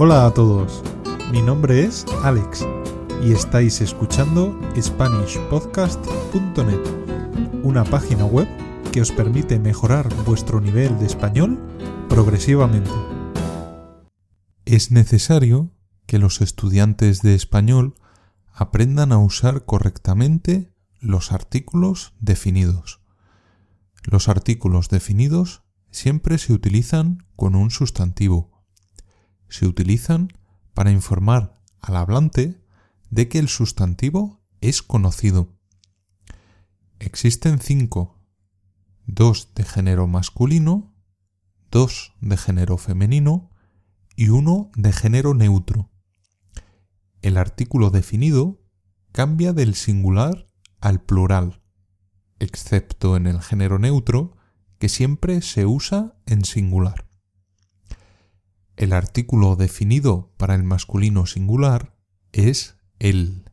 Hola a todos, mi nombre es Alex y estáis escuchando SpanishPodcast.net, una página web que os permite mejorar vuestro nivel de español progresivamente. Es necesario que los estudiantes de español aprendan a usar correctamente los artículos definidos. Los artículos definidos siempre se utilizan con un sustantivo. Se utilizan para informar al hablante de que el sustantivo es conocido. Existen cinco, dos de género masculino, dos de género femenino y uno de género neutro. El artículo definido cambia del singular al plural, excepto en el género neutro, que siempre se usa en singular. El artículo definido para el masculino singular es el.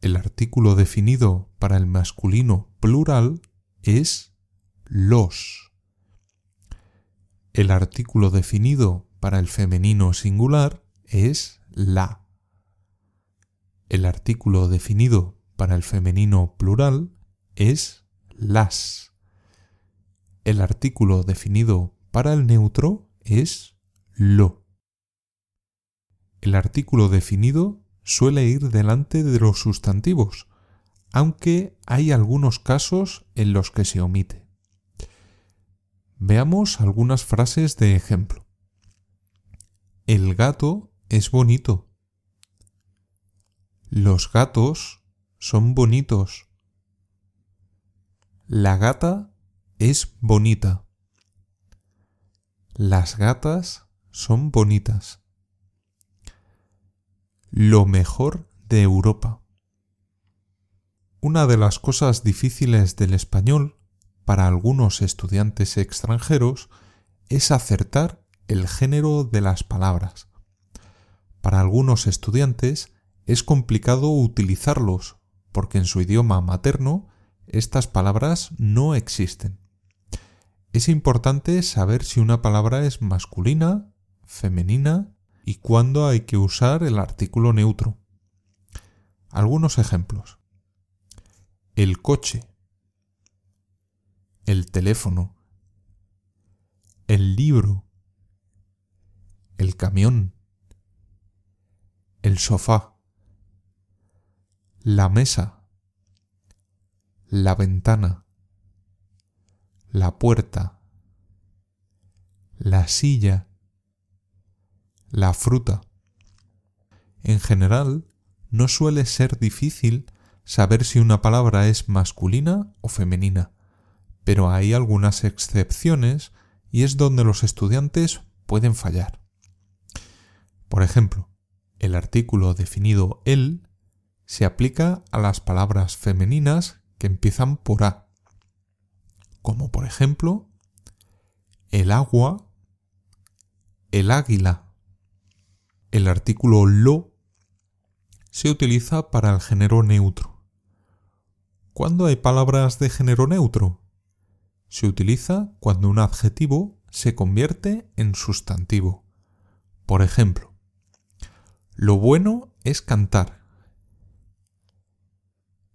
El artículo definido para el masculino plural es los. El artículo definido para el femenino singular es la. El artículo definido para el femenino plural es las. El artículo definido para el neutro es lo. El artículo definido suele ir delante de los sustantivos, aunque hay algunos casos en los que se omite. Veamos algunas frases de ejemplo. El gato es bonito. Los gatos son bonitos. La gata es bonita. Las gatas son bonitas. Lo mejor de Europa. Una de las cosas difíciles del español para algunos estudiantes extranjeros es acertar el género de las palabras. Para algunos estudiantes es complicado utilizarlos porque en su idioma materno estas palabras no existen. Es importante saber si una palabra es masculina, femenina y cuándo hay que usar el artículo neutro. Algunos ejemplos. El coche. El teléfono. El libro. El camión. El sofá. La mesa. La ventana. La puerta. La silla la fruta. En general, no suele ser difícil saber si una palabra es masculina o femenina, pero hay algunas excepciones y es donde los estudiantes pueden fallar. Por ejemplo, el artículo definido el se aplica a las palabras femeninas que empiezan por A, como por ejemplo el agua, el águila, el artículo lo se utiliza para el género neutro. ¿Cuándo hay palabras de género neutro? Se utiliza cuando un adjetivo se convierte en sustantivo. Por ejemplo, lo bueno es cantar.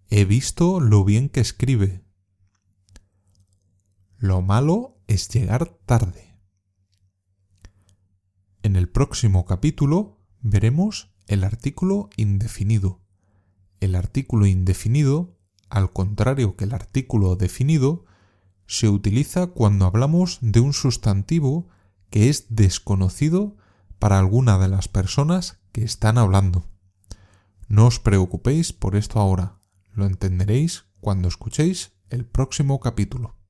He visto lo bien que escribe. Lo malo es llegar tarde. En el próximo capítulo veremos el artículo indefinido. El artículo indefinido, al contrario que el artículo definido, se utiliza cuando hablamos de un sustantivo que es desconocido para alguna de las personas que están hablando. No os preocupéis por esto ahora, lo entenderéis cuando escuchéis el próximo capítulo.